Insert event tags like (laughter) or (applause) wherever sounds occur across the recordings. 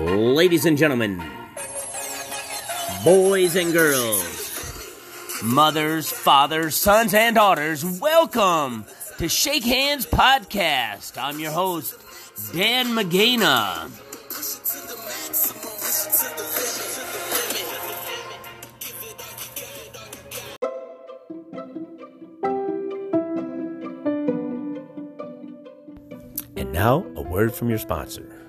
Ladies and gentlemen, boys and girls, mothers, fathers, sons, and daughters, welcome to Shake Hands Podcast. I'm your host, Dan Magana. And now, a word from your sponsor.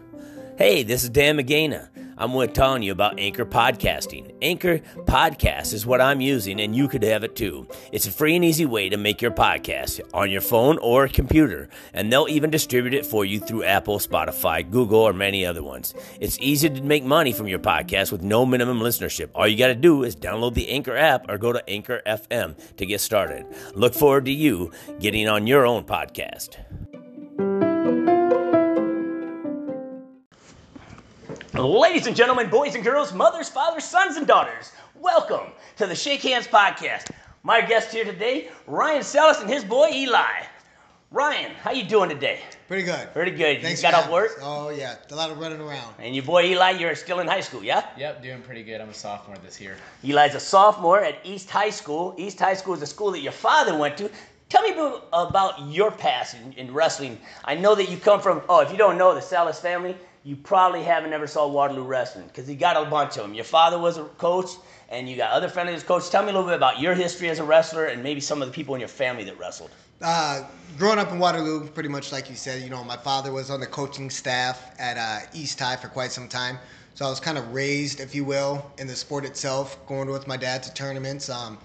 Hey, this is Dan Magana. I'm with telling you about Anchor Podcasting. Anchor Podcast is what I'm using, and you could have it too. It's a free and easy way to make your podcast on your phone or computer, and they'll even distribute it for you through Apple, Spotify, Google, or many other ones. It's easy to make money from your podcast with no minimum listenership. All you got to do is download the Anchor app or go to Anchor FM to get started. Look forward to you getting on your own podcast. Ladies and gentlemen, boys and girls, mothers, fathers, sons, and daughters, welcome to the Shake Hands Podcast. My guest here today, Ryan Sallis and his boy Eli. Ryan, how you doing today? Pretty good. Pretty good. Thanks you got for off work? Oh yeah, a lot of running around. And your boy Eli, you're still in high school, yeah? Yep, doing pretty good. I'm a sophomore this year. Eli's a sophomore at East High School. East High School is a school that your father went to. Tell me about, about your past in, in wrestling. I know that you come from, oh, if you don't know the Sallis family, you probably haven't ever saw Waterloo Wrestling because he got a bunch of them. Your father was a coach, and you got other friends as coach. Tell me a little bit about your history as a wrestler and maybe some of the people in your family that wrestled. Uh, growing up in Waterloo, pretty much like you said, you know, my father was on the coaching staff at uh, East High for quite some time. So I was kind of raised, if you will, in the sport itself, going with my dad to tournaments. Um,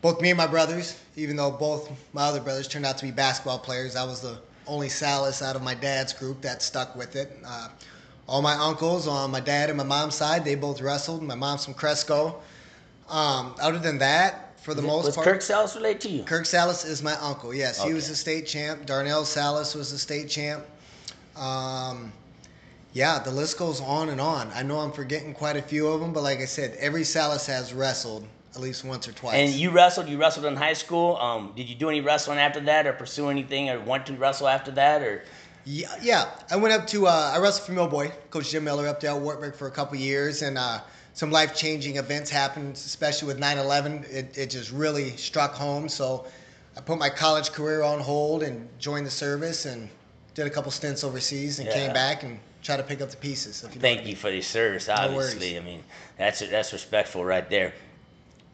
both me and my brothers, even though both my other brothers turned out to be basketball players, I was the only Sallis out of my dad's group that stuck with it. Uh, all my uncles on my dad and my mom's side, they both wrestled. My mom's from Cresco. Um, other than that, for the most was part, Kirk Sallis related to you? Kirk Sallis is my uncle. Yes, he was a state champ. Darnell Sallis was a state champ. Um, yeah, the list goes on and on. I know I'm forgetting quite a few of them, but like I said, every Sallis has wrestled at least once or twice. And you wrestled. You wrestled in high school. Um, did you do any wrestling after that, or pursue anything, or want to wrestle after that, or? Yeah, yeah. I went up to uh, I wrestled for Millboy, Coach Jim Miller up there at Wartburg for a couple years, and uh, some life changing events happened, especially with 9/11. It, it just really struck home. So I put my college career on hold and joined the service and did a couple stints overseas and Yeah. came back and tried to pick up the pieces. You Thank you for your service. Obviously, I mean that's that's respectful right there.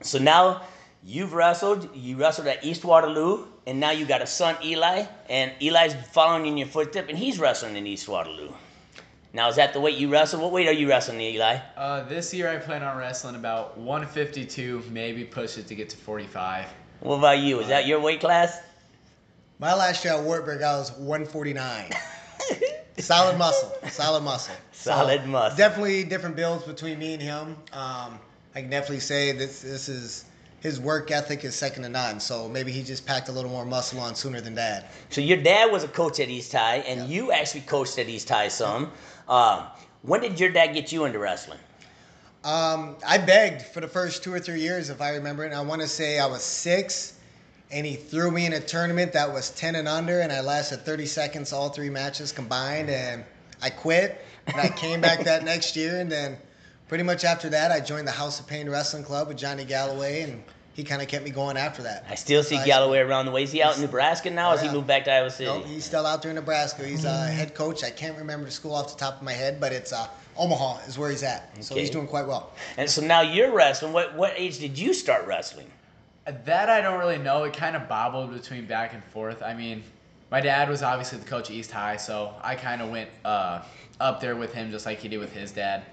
So now you've wrestled. You wrestled at East Waterloo, and now you got a son, Eli, and Eli's following in your footstep, and he's wrestling in East Waterloo. Now is that the weight you wrestle? What weight are you wrestling, Eli? Uh, this year I plan on wrestling about 152, maybe push it to get to 45. What about you? Is that your weight class? My last year at Wartburg, I was 149. (laughs) solid muscle, solid muscle. Solid muscle. Definitely different builds between me and him. Um, I can definitely say this this is his work ethic is second to none. So maybe he just packed a little more muscle on sooner than dad. So your dad was a coach at East High, and you actually coached at East High some. Um, when did your dad get you into wrestling? Um, I begged for the first two or three years, if I remember, and I want to say I was six, and he threw me in a tournament that was ten and under, and I lasted 30 seconds all three matches combined, and I quit. And I came back that (laughs) next year, and then pretty much after that, I joined the House of Pain Wrestling Club with Johnny Galloway, and he kind of kept me going after that. I still see High Galloway around the way. Is he out in Nebraska now? Or has he moved back to Iowa City? No, he's still out there in Nebraska. He's a head coach. I can't remember the school off the top of my head, but it's uh, Omaha is where he's at. So he's doing quite well. And so now you're wrestling. What what age did you start wrestling? That I don't really know. It kind of bobbled between back and forth. I mean, my dad was obviously the coach at East High, so I kind of went uh, up there with him just like he did with his dad.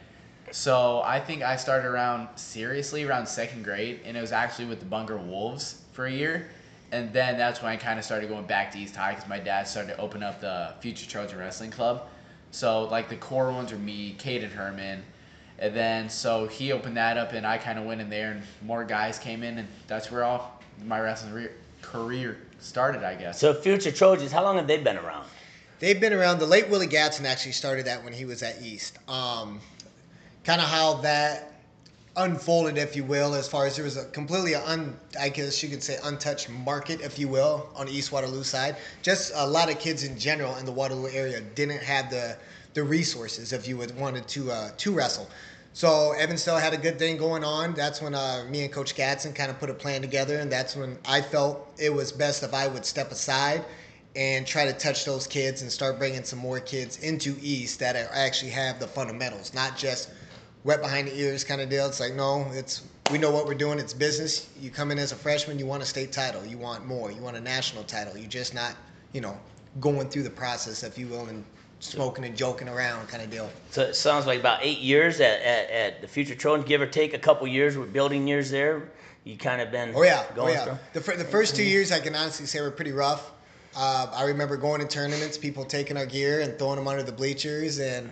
So I think I started around seriously around second grade, and it was actually with the Bunker Wolves for a year. And then that's when I kind of started going back to East High because my dad started to open up the Future Trojan Wrestling Club. So like the core ones were me, Kate, and Herman, and then so he opened that up, and I kind of went in there, and more guys came in, and that's where all my wrestling re- career started, I guess. So future Trojans, how long have they been around? They've been around. The late Willie Gadson actually started that when he was at East. Um, kind of how that unfolded, if you will, as far as there was a completely un, I guess you could say untouched market, if you will, on East Waterloo side. Just a lot of kids in general in the Waterloo area didn't have the the resources if you would wanted to uh, to wrestle. So Evansdale had a good thing going on. That's when uh, me and Coach Gadson kind of put a plan together, and that's when I felt it was best if I would step aside and try to touch those kids and start bringing some more kids into East that actually have the fundamentals, not just wet behind the ears kind of deal. It's like no, it's we know what we're doing. It's business. You come in as a freshman, you want a state title, you want more, you want a national title. You're just not, you know, going through the process, if you will, and smoking and joking around kind of deal. So it sounds like about eight years at, at, at the Future Trojans, give or take a couple years with building years there. You kind of been Oh yeah, oh going yeah. through. The, the first two years, I can honestly say were pretty rough. Uh, I remember going to tournaments, people taking our gear and throwing them under the bleachers, and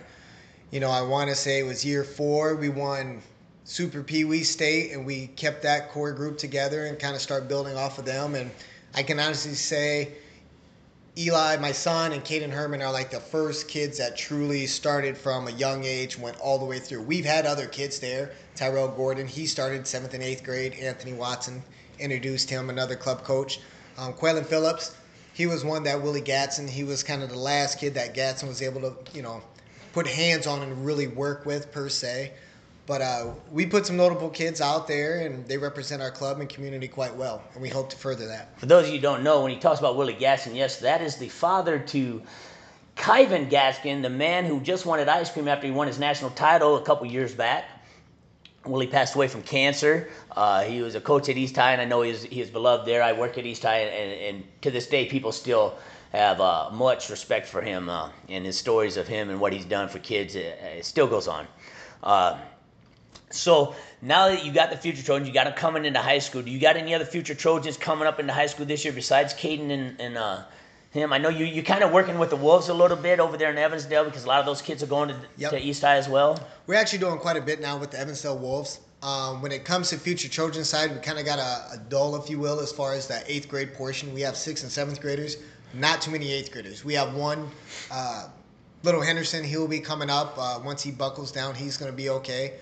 you know, I want to say it was year four we won Super Pee Wee State, and we kept that core group together and kind of start building off of them. And I can honestly say. Eli, my son, and Caden Herman are like the first kids that truly started from a young age, went all the way through. We've had other kids there. Tyrell Gordon, he started seventh and eighth grade. Anthony Watson introduced him, another club coach. Um, Quaylen Phillips, he was one that Willie Gadson, he was kind of the last kid that Gadson was able to, you know, put hands on and really work with per se. But uh, we put some notable kids out there, and they represent our club and community quite well, and we hope to further that. For those of you who don't know, when he talks about Willie Gadson, yes, that is the father to Kyven Gadson, the man who just wanted ice cream after he won his national title a couple years back. Willie passed away from cancer. Uh, he was a coach at East High, and I know he is, he is beloved there. I work at East High, and, and to this day, people still have uh, much respect for him uh, and his stories of him and what he's done for kids. It, it still goes on. Uh, so now that you got the future Trojans, you got them coming into high school. Do you got any other future Trojans coming up into high school this year besides Caden and, and uh, him? I know you you kind of working with the Wolves a little bit over there in Evansdale because a lot of those kids are going to, Yep. to East High as well. We're actually doing quite a bit now with the Evansdale Wolves. Um, when it comes to future Trojan side, we kind of got a, a dull, if you will, as far as the eighth grade portion. We have sixth and seventh graders, not too many eighth graders. We have one, uh, little Henderson. He'll be coming up uh, once he buckles down. He's going to be okay.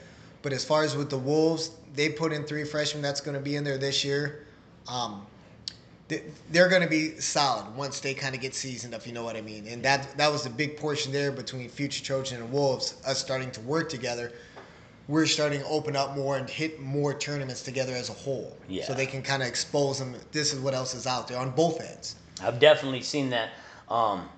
But as far as with the Wolves, they put in three freshmen that's going to be in there this year. Um, they- they're going to be solid once they kind of get seasoned, if you know what I mean. And that that was the big portion there between Future Trojan and Wolves, us starting to work together. We're starting to open up more and hit more tournaments together as a whole, Yeah. so they can kind of expose them. This is what else is out there on both ends. I've definitely seen that. Um,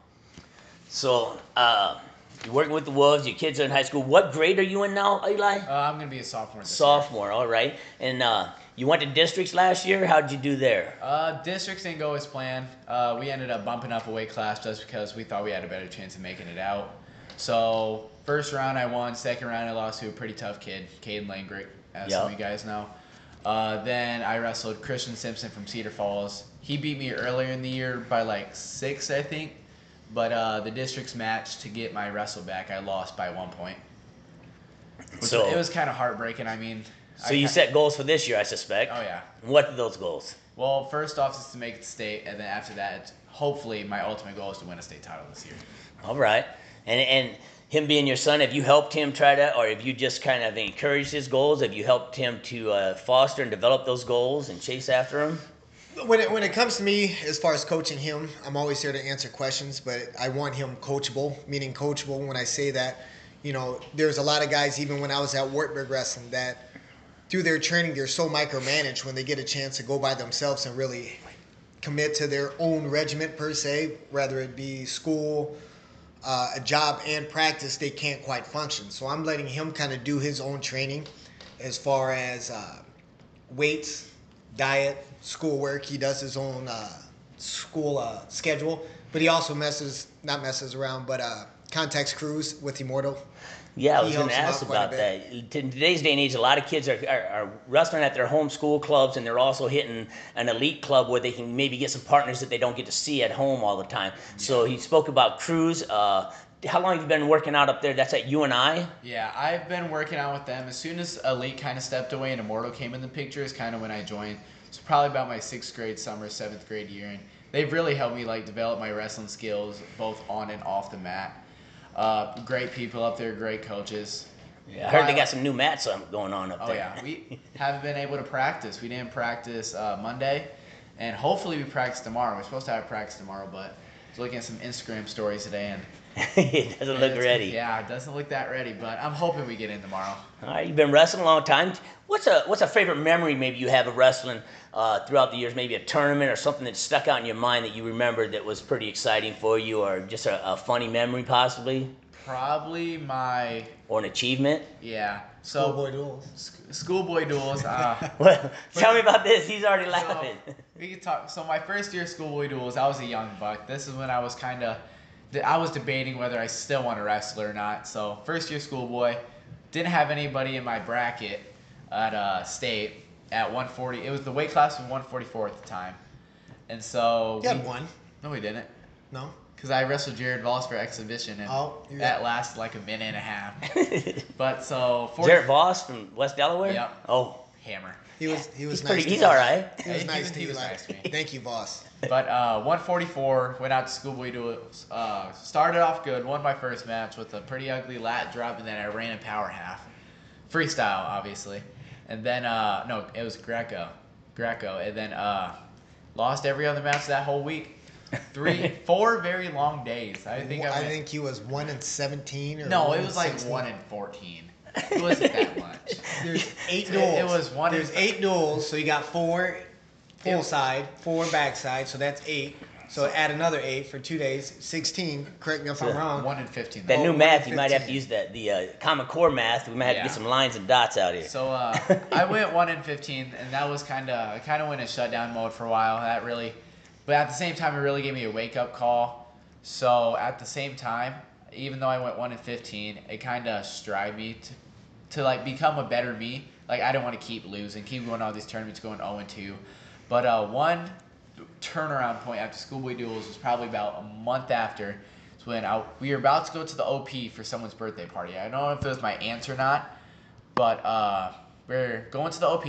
so uh, you're working with the Wolves. Your kids are in high school. What grade are you in now, Eli? Uh, I'm gonna be a sophomore. This year. Sophomore. All right. And uh, you went to districts last year. How did you do there? Uh, districts didn't go as planned. Uh, we ended up bumping up a weight class just because we thought we had a better chance of making it out. So first round I won. Second round I lost to a pretty tough kid, Caden Langrick, as some of you guys know. Uh, then I wrestled Christian Simpson from Cedar Falls. He beat me earlier in the year by like six, I think. But uh, the districts match to get my wrestle back, I lost by one point. Which So- it was kind of heartbreaking. I mean, So I you set goals for this year, I suspect. Oh yeah. What are those goals? Well, first off is to make it state, and then after that, hopefully, my ultimate goal is to win a state title this year. All right. And and him being your son, have you helped him try to, or have you just kind of encouraged his goals? Have you helped him to uh, foster and develop those goals and chase after them? When it, when it comes to me, as far as coaching him, I'm always here to answer questions, but I want him coachable, meaning coachable. When I say that, you know, there's a lot of guys, even when I was at Wartburg Wrestling, that through their training, they're so micromanaged when they get a chance to go by themselves and really commit to their own regiment per se, whether it be school, uh, a job, and practice, they can't quite function. So I'm letting him kind of do his own training as far as uh, weights, diet, schoolwork. He does his own uh, school uh, schedule, but he also messes, not messes around, but uh, contacts Cruz with Immortal. Yeah, I was going to ask out quite a about that. In today's day and age, a lot of kids are, are, are wrestling at their home school clubs, and they're also hitting an elite club where they can maybe get some partners that they don't get to see at home all the time. So he spoke about Cruz. Uh, how long have you been working out up there? That's at UNI? Yeah, I've been working out with them. As soon as Elite kind of stepped away and Immortal came in the picture, is kind of when I joined. It's probably about my sixth grade summer, seventh grade year, and they've really helped me like develop my wrestling skills both on and off the mat. Uh, great people up there, great coaches. Yeah, I heard they got some new mats going on up Oh there. yeah, we (laughs) haven't been able to practice. We didn't practice uh, Monday, and hopefully we practice tomorrow. We're supposed to have practice tomorrow, but was looking at some Instagram stories today, and (laughs) it doesn't look it's- ready. Yeah, it doesn't look that ready, but I'm hoping we get in tomorrow. All right, you've been wrestling a long time. What's a what's a favorite memory maybe you have of wrestling uh, throughout the years? Maybe a tournament or something that stuck out in your mind that you remember that was pretty exciting for you, or just a, a funny memory possibly, Probably my or an achievement. yeah. So Schoolboy duels. sc- schoolboy duels. Uh, (laughs) (laughs) Well, tell me about this. He's already laughing. we could talk. So my first year of schoolboy duels, I was a young buck. This is when I was kind of, I was debating whether I still want to wrestle or not. So first year schoolboy, didn't have anybody in my bracket at uh, state at 140. It was the weight class was 144 at the time, and so You had we- one. No, we didn't. No. Because I wrestled Jared Voss for exhibition, and Oh, you that got- lasted like a minute and a half. (laughs) But so 40, Jared Voss from West Delaware. Yep. Oh, hammer. He was he was He's nice. pretty- to he's you. all right. He was He nice was- to he you. was like, nice to me. Thank you, boss. But uh, 144 went out to schoolboy duels. Uh, started off good, won my first match with a pretty ugly lat drop, and then I ran a power half, freestyle obviously, and then uh, no, it was Greco, Greco, and then uh, lost every other match that whole week. Three, (laughs) four very long days. I think I, I think he was one in seventeen or no, one it was like 16. one in 14. It wasn't that much. (laughs) There's eight It- duels. it was one There's in- eight duels, so you got four full It- side, four backside, so that's eight. So add another eight for two days, sixteen. Correct me if I'm wrong. One in 15. that Oh, new one math. in You might have to 15. use that the uh, Common Core math. We might have to Yeah. get some lines and dots out here. So uh, (laughs) I went one in fifteen, and that was kind of I kind of went in shutdown mode for a while. That really, but at the same time, it really gave me a wake up call. So at the same time, even though I went one in fifteen, it kind of strived me to, to like become a better me. Like I didn't want to keep losing, keep going all these tournaments, going zero and two. But uh, one turnaround point after schoolboy duels was probably about a month after. It's when I, we were about to go to the OP for someone's birthday party. I don't know if it was my aunt or not, but uh, we're going to the OP.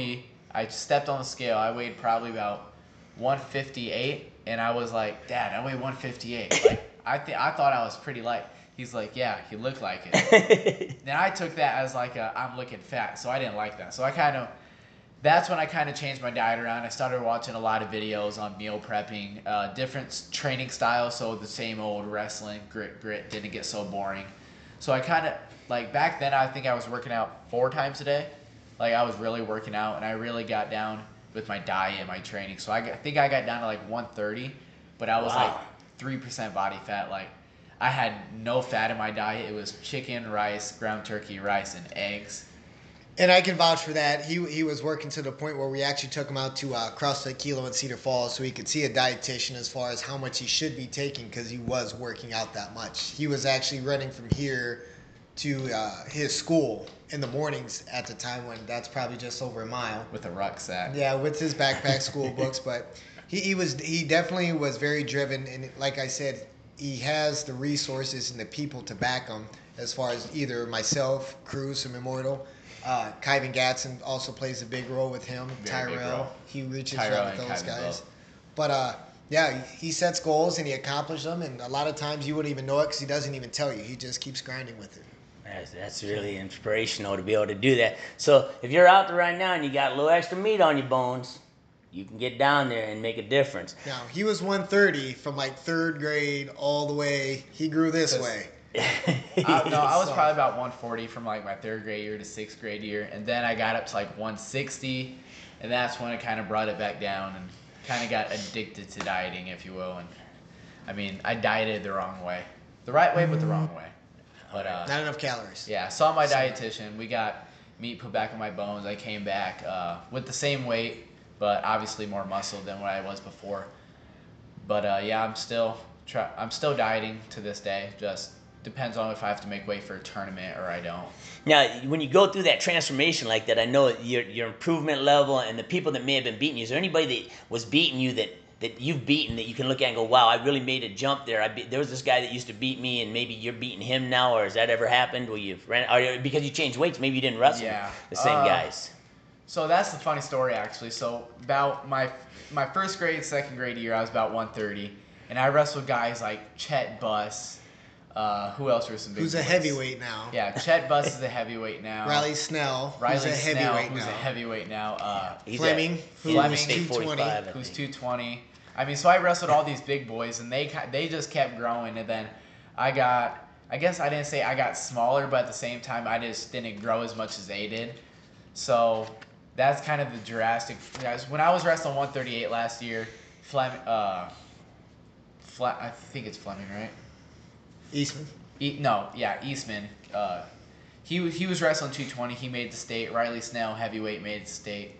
I stepped on the scale. I weighed probably about 158, and I was like, "Dad, I weigh 158." Like I think I thought I was pretty light. He's like, "Yeah, you look like it." (laughs) then I took that as like a, I'm looking fat, so I didn't like that. So I kind of that's when I kind of changed my diet around. I started watching a lot of videos on meal prepping, uh, different training styles, so the same old wrestling grit grit didn't get so boring. So I kind of like back then I think I was working out four times a day. Like I was really working out and I really got down with my diet and my training. So I, got- I think I got down to like 130, but I was Wow. like 3% body fat. Like I had no fat in my diet. It was chicken, rice, ground turkey, rice, and eggs. And I can vouch for that. He he was working to the point where we actually took him out to uh, CrossFit Kilo in Cedar Falls so he could see a dietitian as far as how much he should be taking because he was working out that much. He was actually running from here to uh, his school in the mornings at the time when that's probably just over a mile. with a rucksack. Yeah, with his backpack (laughs) school books, but he, he was he definitely was very driven, and like I said, he has the resources and the people to back him. As far as either myself, Cruz from Immortal, uh, Kyven Gadson also plays a big role with him. Very Tyrell, he reaches Tyrell out with those Kyven guys. both. But uh, yeah, he sets goals and he accomplishes them, and a lot of times you wouldn't even know it because he doesn't even tell you. He just keeps grinding with it. That's, that's really inspirational to be able to do that. So if you're out there right now and you got a little extra meat on your bones, you can get down there and make a difference. Now he was 130 from like third grade all the way. He grew this way. (laughs) I, no, I was So- probably about 140 from like my third grade year to sixth grade year, and then I got up to like 160, and that's when I kind of brought it back down and kind of got addicted to dieting, if you will. And I mean, I dieted the wrong way, the right way, but the wrong way. But uh, Not enough calories. yeah, saw my dietitian. We got meat put back in my bones. I came back uh, with the same weight, but obviously more muscle than what I was before. But uh, yeah, I'm still try- I'm still dieting to this day. Just depends on if I have to make way for a tournament or I don't. Now, when you go through that transformation like that, I know your your improvement level and the people that may have been beating you. Is there anybody that was beating you that that you've beaten that you can look at and go, "Wow, I really made a jump there." I be, there was this guy that used to beat me, and maybe you're beating him now, or has that ever happened? Where you've ran, or because you changed weights, maybe you didn't wrestle Yeah. the same Uh, guys. So that's the funny story actually. So about my my first grade, second grade year, I was about 130, and I wrestled guys like Chet Buss. Uh, who else were some big Who's a heavyweight now? Yeah, Chet Buss is a heavyweight now. Riley Snell, Riley who's a Snell, heavyweight who's now. a heavyweight now. Uh, He's Fleming, at who's Fleming State 220, 45, I who's think. 220. I mean, so I wrestled all these big boys, and they ki- they just kept growing, and then I got. I guess I didn't say I got smaller, but at the same time, I just didn't grow as much as they did. So that's kind of the drastic. guys, When I was wrestling 138 last year, Flem, uh, Fle- I think it's Fleming, right? Eastman. E- no, yeah, Eastman. Uh, he he was wrestling 220. He made the state. Riley Snell, heavyweight, made the state.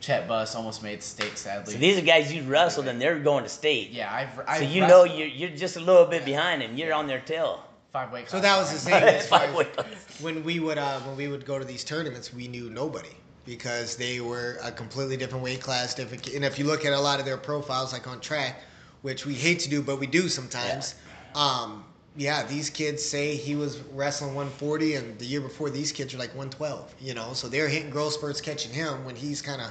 Chet Buss almost made the state, sadly. So these are guys you wrestled and they're going to state. yeah, I've. So I've you know you're, you're just a little bit behind and you're on their tail. five weight. So that was the same as (laughs) Five as weight. when we would uh, when we would go to these tournaments, we knew nobody because they were a completely different weight class. Different, and if you look at a lot of their profiles, like on track, which we hate to do, but we do sometimes. Um, yeah, these kids say he was wrestling 140, and the year before, these kids are like 112. You know, so they're hitting growth spurts, catching him when he's kind of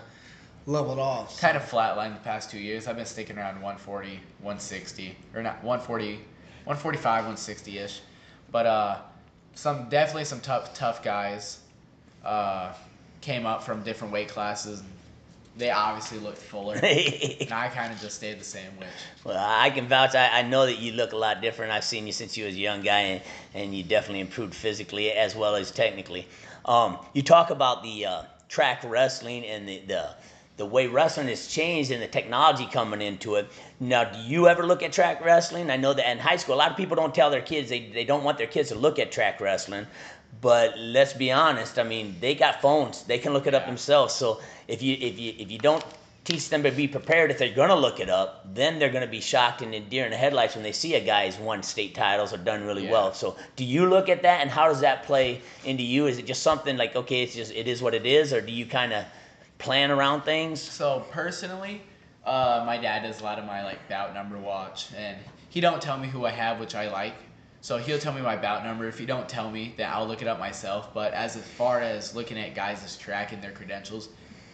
leveled off. kind of flatlined the past two years. I've been sticking around 140, 160, or not 140, 145, 160 ish. But uh, some definitely some tough tough guys uh, came up from different weight classes. They obviously looked fuller, (laughs) and I kind of just stayed the same. Which Well, I can vouch. I, I know that you look a lot different. I've seen you since you was a young guy, and, and you definitely improved physically as well as technically. Um, you talk about the uh, track wrestling and the, the the way wrestling has changed and the technology coming into it. Now, do you ever look at track wrestling? I know that in high school, a lot of people don't tell their kids they, they don't want their kids to look at track wrestling. But let's be honest. I mean, they got phones; they can look it up themselves. So if you if you if you don't teach them to be prepared if they're going to look it up then they're going to be shocked and in deer in the headlights when they see a guy who's won state titles or done really Yeah. well so do you look at that and how does that play into you is it just something like okay it's just it is what it is or do you kind of plan around things so personally, uh, my dad does a lot of my like bout number watch, and he don't tell me who I have, which I like. So he'll tell me my bout number. If he don't tell me, then I'll look it up myself. But as far as looking at guys' track and their credentials,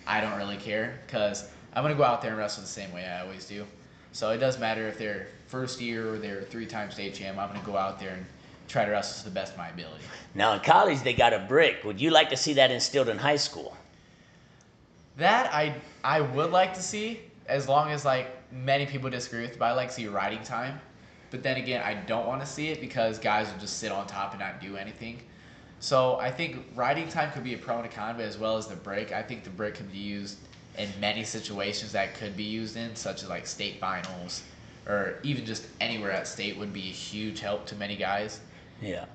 I don't really care because I'm gonna go out there and wrestle the same way I always do. So it doesn't matter if they're first year or they're three-time state champ. I'm gonna go out there and try to wrestle to the best of my ability. now in college they got a brick would you like to see that instilled in high school That I I would like to see, as long as like many people disagree with, but I like to see riding time. But then again, I don't want to see it because guys will just sit on top and not do anything. So I think riding time could be a pro and a con, but as well as the brick, I think the brick can be used in many situations that could be used in, such as like state finals, or even just anywhere at state would be a huge help to many guys. yeah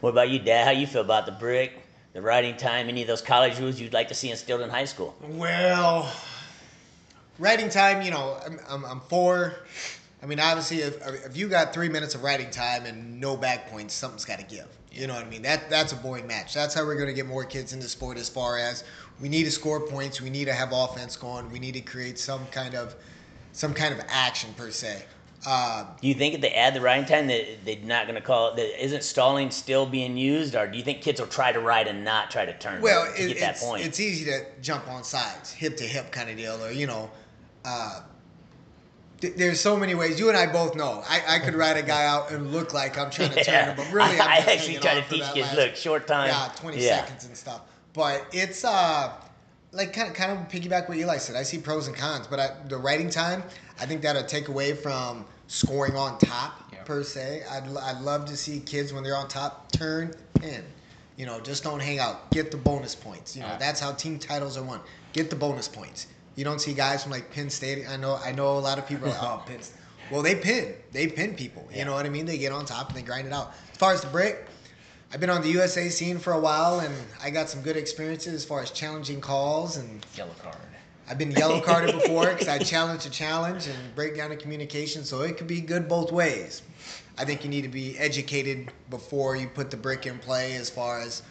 what about you dad how you feel about the brick the riding time any of those college rules you'd like to see instilled in high school Well, riding time, you know, I'm, I'm, I'm for. I mean, obviously, if, if you got three minutes of riding time and no back points, something's got to give. You know what I mean? That that's a boring match. That's how we're going to get more kids into sport. As far as we need to score points, we need to have offense going, we need to create some kind of some kind of action per se. Uh, Do you think if they add the riding time that they're not going to call it? That isn't stalling still being used, or do you think kids will try to ride and not try to turn Well, to it, get that it's, point? it's easy to jump on sides, hip to hip kind of deal, or you know, uh, there's so many ways. You and I both know. I, I could ride a guy out and look like I'm trying to (laughs) turn him, but really, I, I'm I actually try to teach kids. last- Look, short time. yeah, 20 yeah. seconds and stuff. But it's uh, like kind of kind of piggyback what Eli said. I see pros and cons, but I, the riding time, I think that'll take away from scoring on top Yeah. per se. I'd, I'd love to see kids when they're on top turn in. You know, just don't hang out. Get the bonus points. You know, that's how team titles are won. Get the bonus points. You don't see guys from like Penn State. I know. I know a lot of people are like, oh, Penn. State. Well, they pin. They pin people. You Yeah. know what I mean? They get on top and they grind it out. As far as the break, I've been on the USA scene for a while, and I got some good experiences as far as challenging calls, and Yellow card. I've been yellow carded (laughs) before because I challenge a challenge and break down the communication, so it could be good both ways. I think you need to be educated before you put the brick in play as far as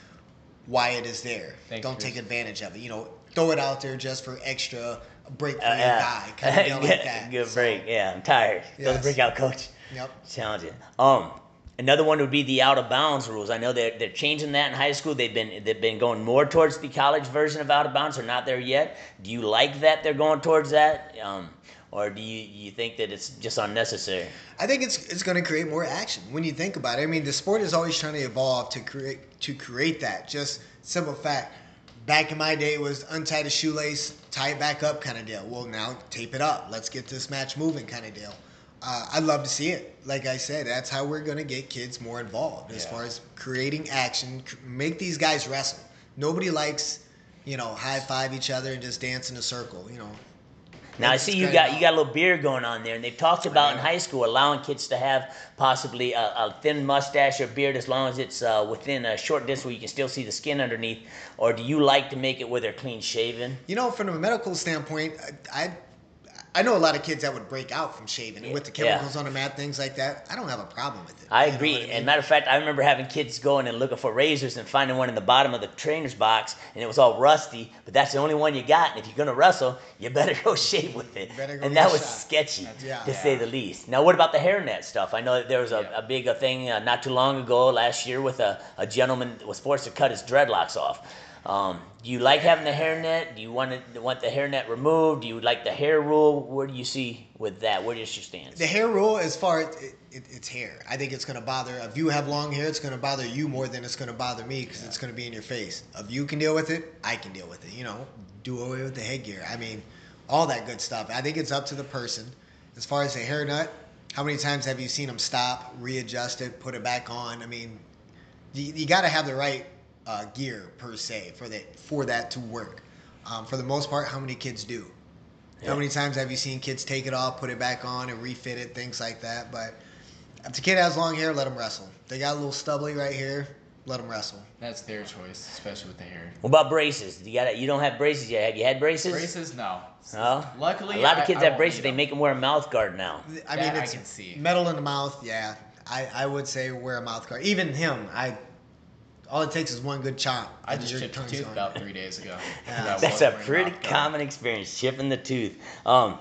why it is there. Thanks, Don't Chris. take advantage of it. You know, throw it out there just for extra break for Uh, your (laughs) yeah. guy, kind of deal like that. good So, break. Yeah, I'm tired. Yes. break out, coach. Yep. Challenging. Um, another one would be the out of bounds rules. I know they're they're changing that in high school. They've been they've been going more towards the college version of out of bounds. They're not there yet. Do you like that they're going towards that? Um, or do you, you think that it's just unnecessary? I think it's it's going to create more action when you think about it. I mean, the sport is always trying to evolve to create to create that. Just simple fact, back in my day it was untie the shoelace, tie it back up kind of deal. Well, now tape it up. Let's get this match moving kind of deal. Uh, I'd love to see it. Like I said, that's how we're gonna get kids more involved as Yeah. far as creating action. Make these guys wrestle. Nobody likes, you know, high five each other and just dance in a circle. You know. Now I see you got you got a little beard going on there, and they've talked about in high school allowing kids to have possibly a, a thin mustache or beard as long as it's uh, within a short distance where you can still see the skin underneath. Or do you like to make it where they're clean shaven? You know, from a medical standpoint, I, I I know a lot of kids that would break out from shaving and with the Yeah. chemicals on them mat, things like that. I don't have a problem with it. I You agree. I mean? And matter of fact, I remember having kids going and looking for razors and finding one in the bottom of the trainer's box, and it was all rusty. But that's the only one you got. And if you're gonna wrestle, you better (laughs) go shave with it. and that was shot. sketchy, Yeah. to say the least. Now, what about the hairnet stuff? I know that there was a, Yeah. a big uh thing uh, not too long ago, last year, with a, a gentleman that was forced to cut his dreadlocks off. Um, do you like having the hairnet? Do you want to want the hairnet removed? Do you like the hair rule? Where do you see with that? Where is your stance? the hair rule, as far as it, it, it's hair, I think it's gonna bother. If you have long hair, it's gonna bother you more than it's gonna bother me because it's gonna be in your face. If you can deal with it, I can deal with it. You know, do away with the headgear. I mean, all that good stuff. I think it's up to the person. As far as the hairnet, how many times have you seen them stop, readjust it, put it back on? I mean, you, you got to have the right uh, gear per se for that for that to work. Um, for the most part, how many kids do? Yeah. How many times have you seen kids take it off, put it back on, and refit it, things like that? But if the kid has long hair, let them wrestle. They got a little stubbly right here, let them wrestle. That's their choice, especially with the hair. What about braces? You got you don't have braces yet. Have you had braces? Braces, no. No. Luckily, a lot of kids I have won't braces. They make them wear a mouth guard now. I That mean, I it's can see. metal in the mouth. Yeah, I, I would say wear a mouth guard. Even him, I. All it takes is one good chop. I just your chipped a tooth about three days ago. (laughs) Yeah. That's a pretty mouth guard. common experience, chipping the tooth. Um,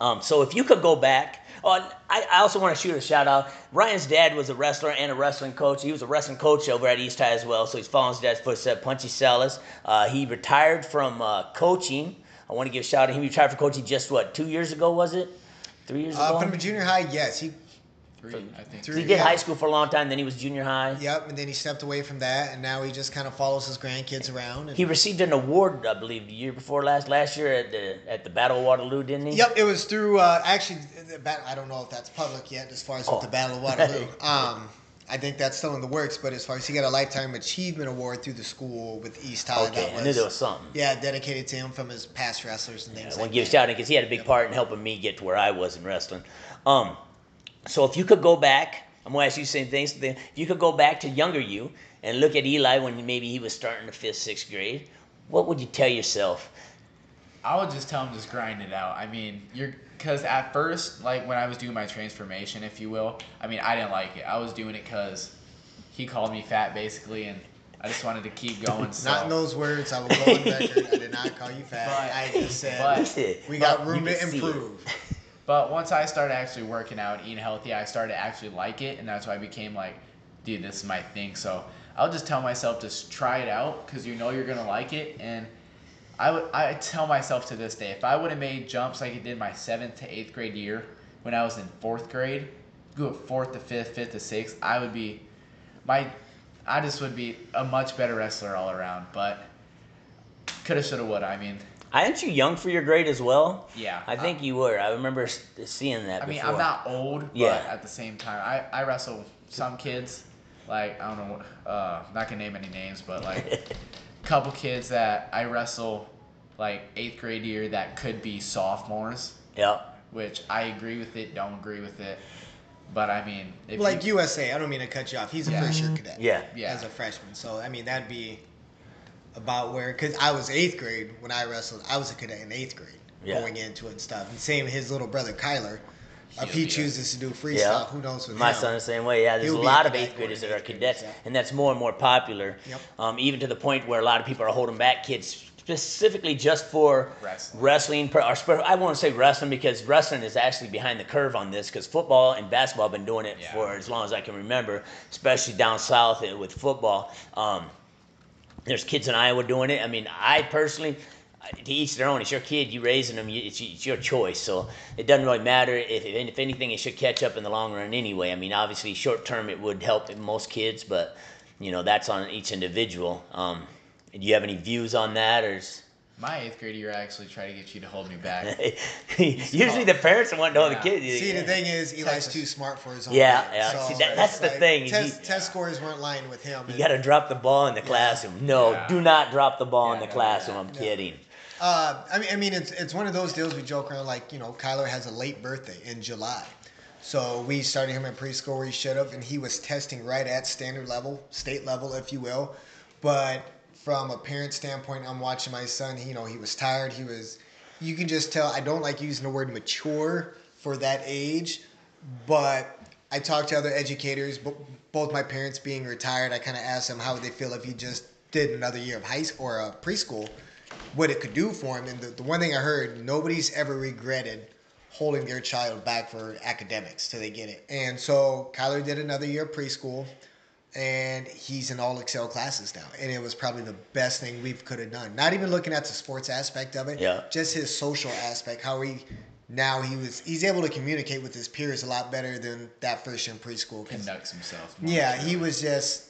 um, so if you could go back, oh, I, I also want to shoot a shout out. Ryan's dad was a wrestler and a wrestling coach. He was a wrestling coach over at East High as well, so he's following his dad's footsteps. Punchy Sallis. Uh, he retired from uh, coaching. I want to give a shout out. To him. He retired from coaching just what two years ago was it? Three years Uh, ago. from junior high, yes, he. Three, I think. Three- he did yeah. high school for a long time. Then he was junior high. Yep, and then he stepped away from that, and now he just kind of follows his grandkids around. And, He received an award, I believe, the year before last, last year at the at the Battle of Waterloo, didn't he? Yep, it was through uh, actually. The bat, I don't know if that's public yet, as far as Oh. with the Battle of Waterloo. (laughs) um, I think that's still in the works, but as far as he got a lifetime achievement award through the school with East High. Okay, that I knew there was something. Yeah, dedicated to him from his past wrestlers and I things want like to give a shout out because he had a big part in helping me get to where I was in wrestling. Um, so if you could go back, I'm gonna ask you the same things. If you could go back to younger you and look at Eli when maybe he was starting the fifth, sixth grade, what would you tell yourself? I would just tell him just grind it out. I mean, you're because at first, like when I was doing my transformation, if you will, I mean, I didn't like it. I was doing it because he called me fat, basically, and I just wanted to keep going. (laughs) So. Not in those words. I will go on record. I did not call you fat. But- I just said but- we got But room to can see it. improve. But once I started actually working out, eating healthy, I started to actually like it, and that's why I became like, dude, this is my thing. So I'll just tell myself just try it out because you know you're gonna like it. And I would I tell myself to this day, if I would have made jumps like I did my seventh to eighth grade year when I was in fourth grade, go fourth to fifth, fifth to sixth, I would be my I just would be a much better wrestler all around. But coulda, shoulda, woulda. I mean, Aren't you young for your grade as well? yeah. I think you were. I remember seeing that. I mean, before. I'm not old, but Yeah. at the same time, I, I wrestle some kids, like, I don't know, uh, not gonna name any names, but like, a (laughs) couple kids that I wrestle, like, eighth grade year that could be sophomores, yeah. which I agree with it, don't agree with it. But I mean, if Like you, USA, I don't mean to cut you off. He's a Yeah. first year cadet. Yeah. Yeah. As a freshman, so I mean that'd be about where because I was eighth grade when I wrestled. I was a cadet in eighth grade Yeah. going into it and stuff. And same his little brother Kyler. If He'll a- chooses to do freestyle, Yeah. who knows with My him. son the same way. Yeah, there's He'll a lot a of eighth graders that are cadets, yeah. and that's more and more popular. Yep. Um, even to the point where a lot of people are holding back kids specifically just for Wrestling. wrestling. Or I won't say wrestling because wrestling is actually behind the curve on this because football and basketball have been doing it Yeah. for as long as I can remember, especially down south uh, with football. Um, there's kids in Iowa doing it. I mean, I personally, to each their own. It's your kid, you raising them. It's, it's your choice. So it doesn't really matter if, if if anything, it should catch up in the long run anyway. I mean, obviously, short term it would help most kids, but you know that's on each individual. Um, Do you have any views on that, or? Is... My eighth grade year, I actually tried to get you to hold me back. (laughs) Usually the parents want to know Yeah. the kids. See, the thing is, Eli's Texas. too smart for his own. Yeah, game. yeah. So See, that- that's the like thing. Test, He- test scores weren't lying with him. You got to drop the ball in the classroom. No, Yeah. do not drop the ball in the don't classroom. that. I'm No. kidding. Uh, I mean, I mean, it's it's one of those deals we joke around like you know, Kyler has a late birthday in July, so we started him in preschool where he should have, and he was testing right at standard level, state level, if you will. But from a parent standpoint, I'm watching my son. He, you know, he was tired. He was, you can just tell. I don't like using the word mature for that age, but I talked to other educators, bo- both my parents being retired. I kind of asked them how would they feel if he just did another year of high school or uh, preschool, what it could do for him. And the, the one thing I heard, nobody's ever regretted holding their child back for academics till they get it. And so Kyler did another year of preschool, and he's in all Excel classes now. And it was probably the best thing we could have done. Not even looking at the sports aspect of it, Yeah. just his social aspect, how he now he was he's able to communicate with his peers a lot better than that first year in preschool. 'cause- Conducts himself. yeah, he was just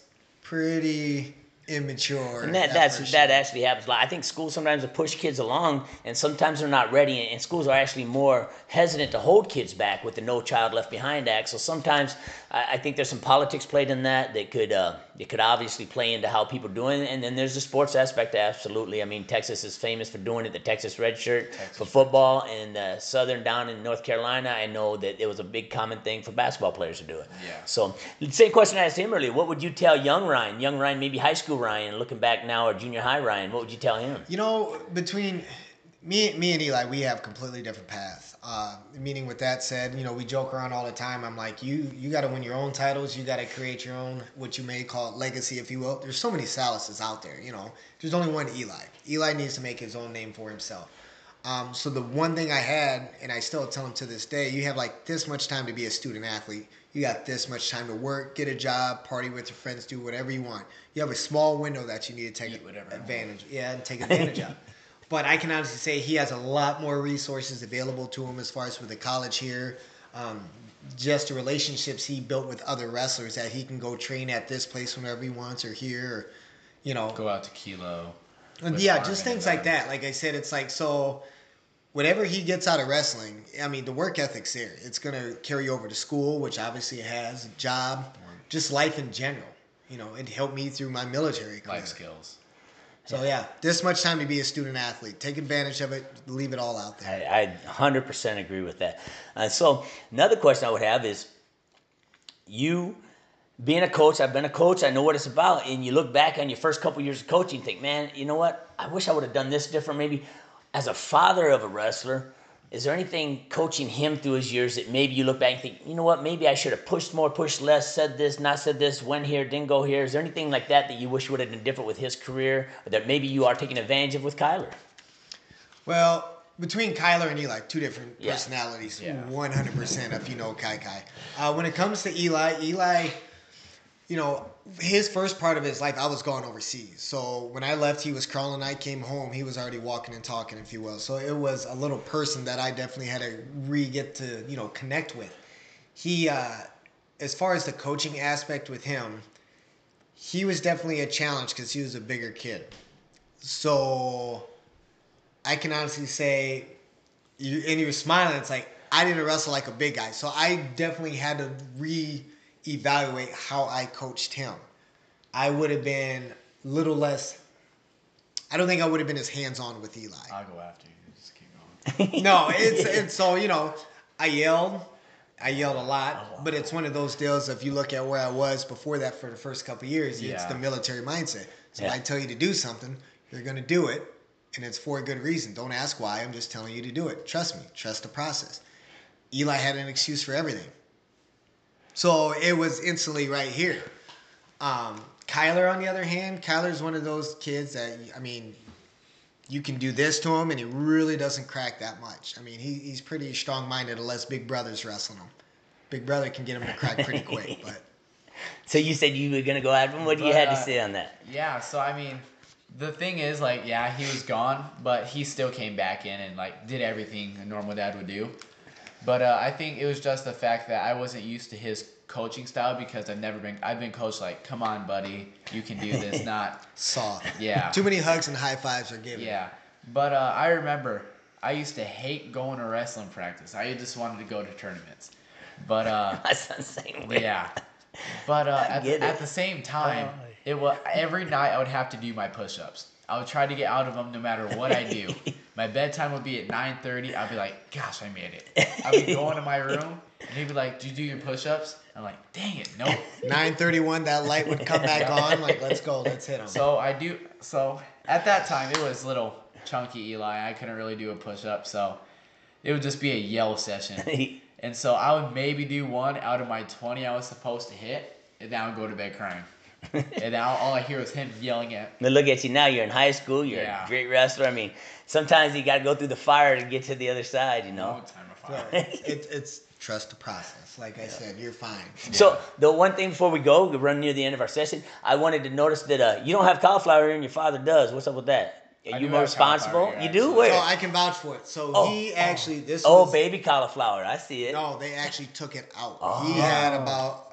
pretty immature. And that, that that's that actually happens a lot. I think schools sometimes will push kids along, and sometimes they're not ready. And, and schools are actually more hesitant to hold kids back with the No Child Left Behind Act. So sometimes I, I think there's some politics played in that that could uh, it could obviously play into how people are doing. it. And then there's the sports aspect. Absolutely, I mean Texas is famous for doing it. The Texas Red Shirt Texas for Red football, and uh, Southern down in North Carolina. I know that it was a big common thing for basketball players to do it. Yeah. So same question I asked him earlier. What would you tell young Ryan, young Ryan, maybe high school Ryan, looking back now, or junior high Ryan? What would you tell him? You know, between me, me and Eli, we have completely different paths. Uh, meaning, with that said, you know, we joke around all the time. I'm like, you, you got to win your own titles. You got to create your own, what you may call legacy, if you will. There's so many Sallises out there. You know, there's only one Eli. Eli needs to make his own name for himself. Um, so the one thing I had, and I still tell him to this day, you have like this much time to be a student athlete. You got this much time to work, get a job, party with your friends, do whatever you want. You have a small window that you need to take advantage. Yeah, and take (laughs) advantage of. But I can honestly say he has a lot more resources available to him as far as with the college here. Um, just the relationships he built with other wrestlers that he can go train at this place whenever he wants or here, or, you know. Go out to Kilo. And yeah, just things like that. Like I said, it's like so. Whatever he gets out of wrestling, I mean, the work ethic's there. It's gonna carry over to school, which obviously it has, a job, just life in general. You know, it helped me through my military career. Life skills. So yeah, this much time to be a student athlete. Take advantage of it. Leave it all out there. I, I 100% agree with that. Uh, so another question I would have is, you being a coach, I've been a coach, I know what it's about, and you look back on your first couple years of coaching, and think, man, you know what? I wish I would have done this different. Maybe as a father of a wrestler, is there anything coaching him through his years that maybe you look back and think, you know what? Maybe I should have pushed more, pushed less, said this, not said this, went here, didn't go here. Is there anything like that that you wish would have been different with his career, or that maybe you are taking advantage of with Kyler? Well, between Kyler and Eli, two different Yeah. personalities, Yeah. one hundred percent. If you know Kai Kai, uh, when it comes to Eli, Eli, you know, his first part of his life, I was gone overseas. So when I left, he was crawling. I came home, he was already walking and talking, if you will. So it was a little person that I definitely had to re get to, you know, connect with. He, uh, as far as the coaching aspect with him, he was definitely a challenge because he was a bigger kid. So I can honestly say, you and you were smiling. It's like I didn't wrestle like a big guy, so I definitely had to re-evaluate how I coached him. I would have been a little less. I don't think I would have been as hands-on with Eli. I'll go after you. Just keep going. (laughs) No, it's it's so you know, I yelled, I yelled a lot, but it's one of those deals. If you look at where I was before that for the first couple of years, it's the military mindset. So if Yeah. I tell you to do something, you're gonna do it, and it's for a good reason. Don't ask why. I'm just telling you to do it. Trust me. Trust the process. Eli had an excuse for everything, so it was instantly right here. Um, Kyler, on the other hand, Kyler's one of those kids that I mean, you can do this to him, and he really doesn't crack that much. I mean, he, he's pretty strong minded unless Big Brother's wrestling him. Big Brother can get him to crack pretty quick, (laughs) but So you said you were gonna go after him. What do you But, had to uh, say on that? Yeah, so I mean, the thing is, like, yeah, he was gone, but he still came back in and like did everything a normal dad would do. But uh, I think it was just the fact that I wasn't used to his coaching style because I've never been. I've been coached like, come on, buddy, you can do this. (laughs) Not Soft. Yeah. Too many hugs and high fives are given. yeah. But uh, I remember I used to hate going to wrestling practice. I just wanted to go to tournaments. But uh, (laughs) My the same way. yeah. But uh, (laughs) at, the, at the same time, Oh. it was every night I would have to do my push-ups. I would try to get out of them no matter what I do. (laughs) my bedtime would be at 9:30. I'd be like, "Gosh, I made it." (laughs) I'd be going to my room, and he'd be like, "Did you do your push-ups?" I'm like, "Dang it, nope." (laughs) 9:31, that light would come back on. Like, let's go, let's hit him. So I do. So at that time, it was little chunky Eli. I couldn't really do a push-up, so it would just be a yell session. And so I would maybe do one out of my 20 I was supposed to hit, and then I would go to bed crying. (laughs) and now all I hear is him yelling at. But look at you now. You're in high school. You're Yeah. a great wrestler. I mean, sometimes you got to go through the fire to get to the other side. You No know. time of fire. (laughs) it, it's trust the process. Like I said, you're fine. So the one thing before we go, we run near the end of our session. I wanted to notice that uh, you don't have cauliflower and your father does. What's up with that? Are I you more responsible? here, you do actually. where? So I can vouch for it. So Oh, he oh. actually this oh, was, baby cauliflower. I see it. No, they actually took it out. Oh. He had about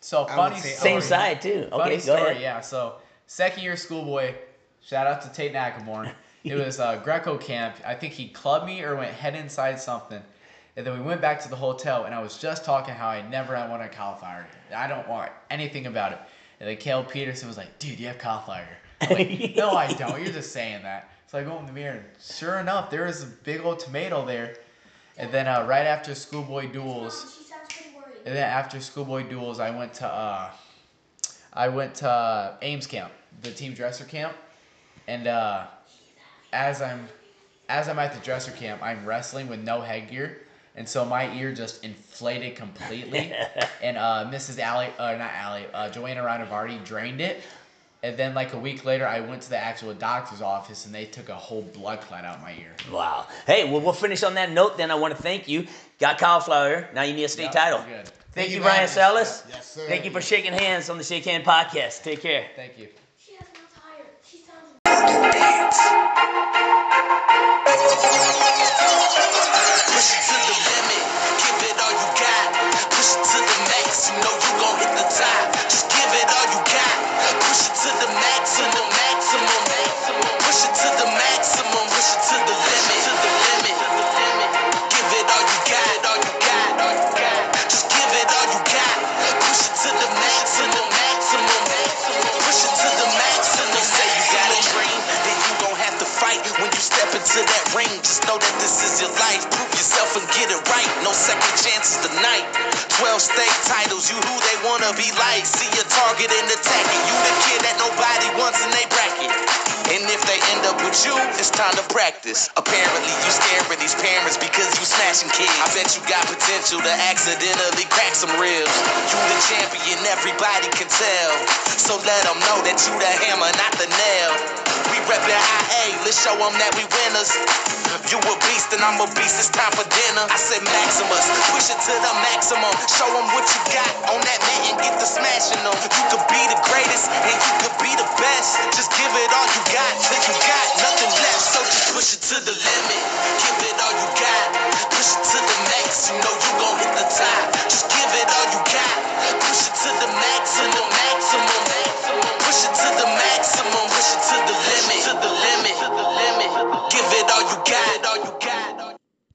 So funny say story. Same side too. Funny Okay, story, ahead. yeah. So second year schoolboy, shout out to Tate Nakamore. It (laughs) was uh, Greco camp. I think he clubbed me or went head inside something. And then we went back to the hotel, and I was just talking how I never want a cauliflower. I don't want anything about it. And then Kale Peterson was like, "Dude, you have cauliflower." I'm like, (laughs) no, I don't. You're just saying that. So I go in the mirror, and sure enough, there was a big old tomato there. And then uh, right after schoolboy duels, She sounds pretty worried. And then after schoolboy duels, I went to uh, I went to uh, Ames camp, the team dresser camp, and uh, as I'm as I'm at the dresser camp, I'm wrestling with no headgear, and so my ear just inflated completely, (laughs) and uh, Mrs. Allie, uh, not Allie, uh, Joanna Ranavardi drained it. And then, like a week later, I went to the actual doctor's office, and they took a whole blood clot out my ear. Wow. Hey, well, we'll finish on that note. Then I want to thank you. Got cauliflower. Now you need a state Yep, title. good. Thank, you, you, Brian man. Sallis. Yes, sir. Thank you for shaking hands on the Shake Hand podcast. Take care. Thank you. She has no tire. She sounds. The give it all you got. Push it to the max, you know you gon' hit the top. Just give it all you got. Push it to the maximum, maximum, maximum. Push it to the maximum, push it to the limit, to the limit, the. Give it all you got, all you got, all you got. Just give it all you got. Push it to the maximum, maximum, maximum. Push it to the maximum. Say you got a dream, then you gon' have to fight when you step into that ring. Just know that this is your life. Second chances tonight. 12 state titles, you who they wanna be like. See your target and attack it. You the kid that nobody wants in they bracket. And if they end up with you, it's time to practice. Apparently, you scaring these parents because you smashing kids. I bet you got potential to accidentally crack some ribs. You the champion, everybody can tell. So let them know that you the hammer, not the nail we reppin' IA. Let's show them that we winners. You a beast and I'm a beast, it's time for dinner. I said Maximus, push it to the maximum. Show them what you got on that mat and get the smashing them. You could be the greatest and you could be the best. Just give it all you got till you got nothing left. So just push it to the limit. Give it all you got. Push it to the max, you know you gon' hit the top. Just give it all you got. Push it to the maximum, maximum. Push it to the maximum, push it to the limit limit. To the limit. Give it all you got. All you got.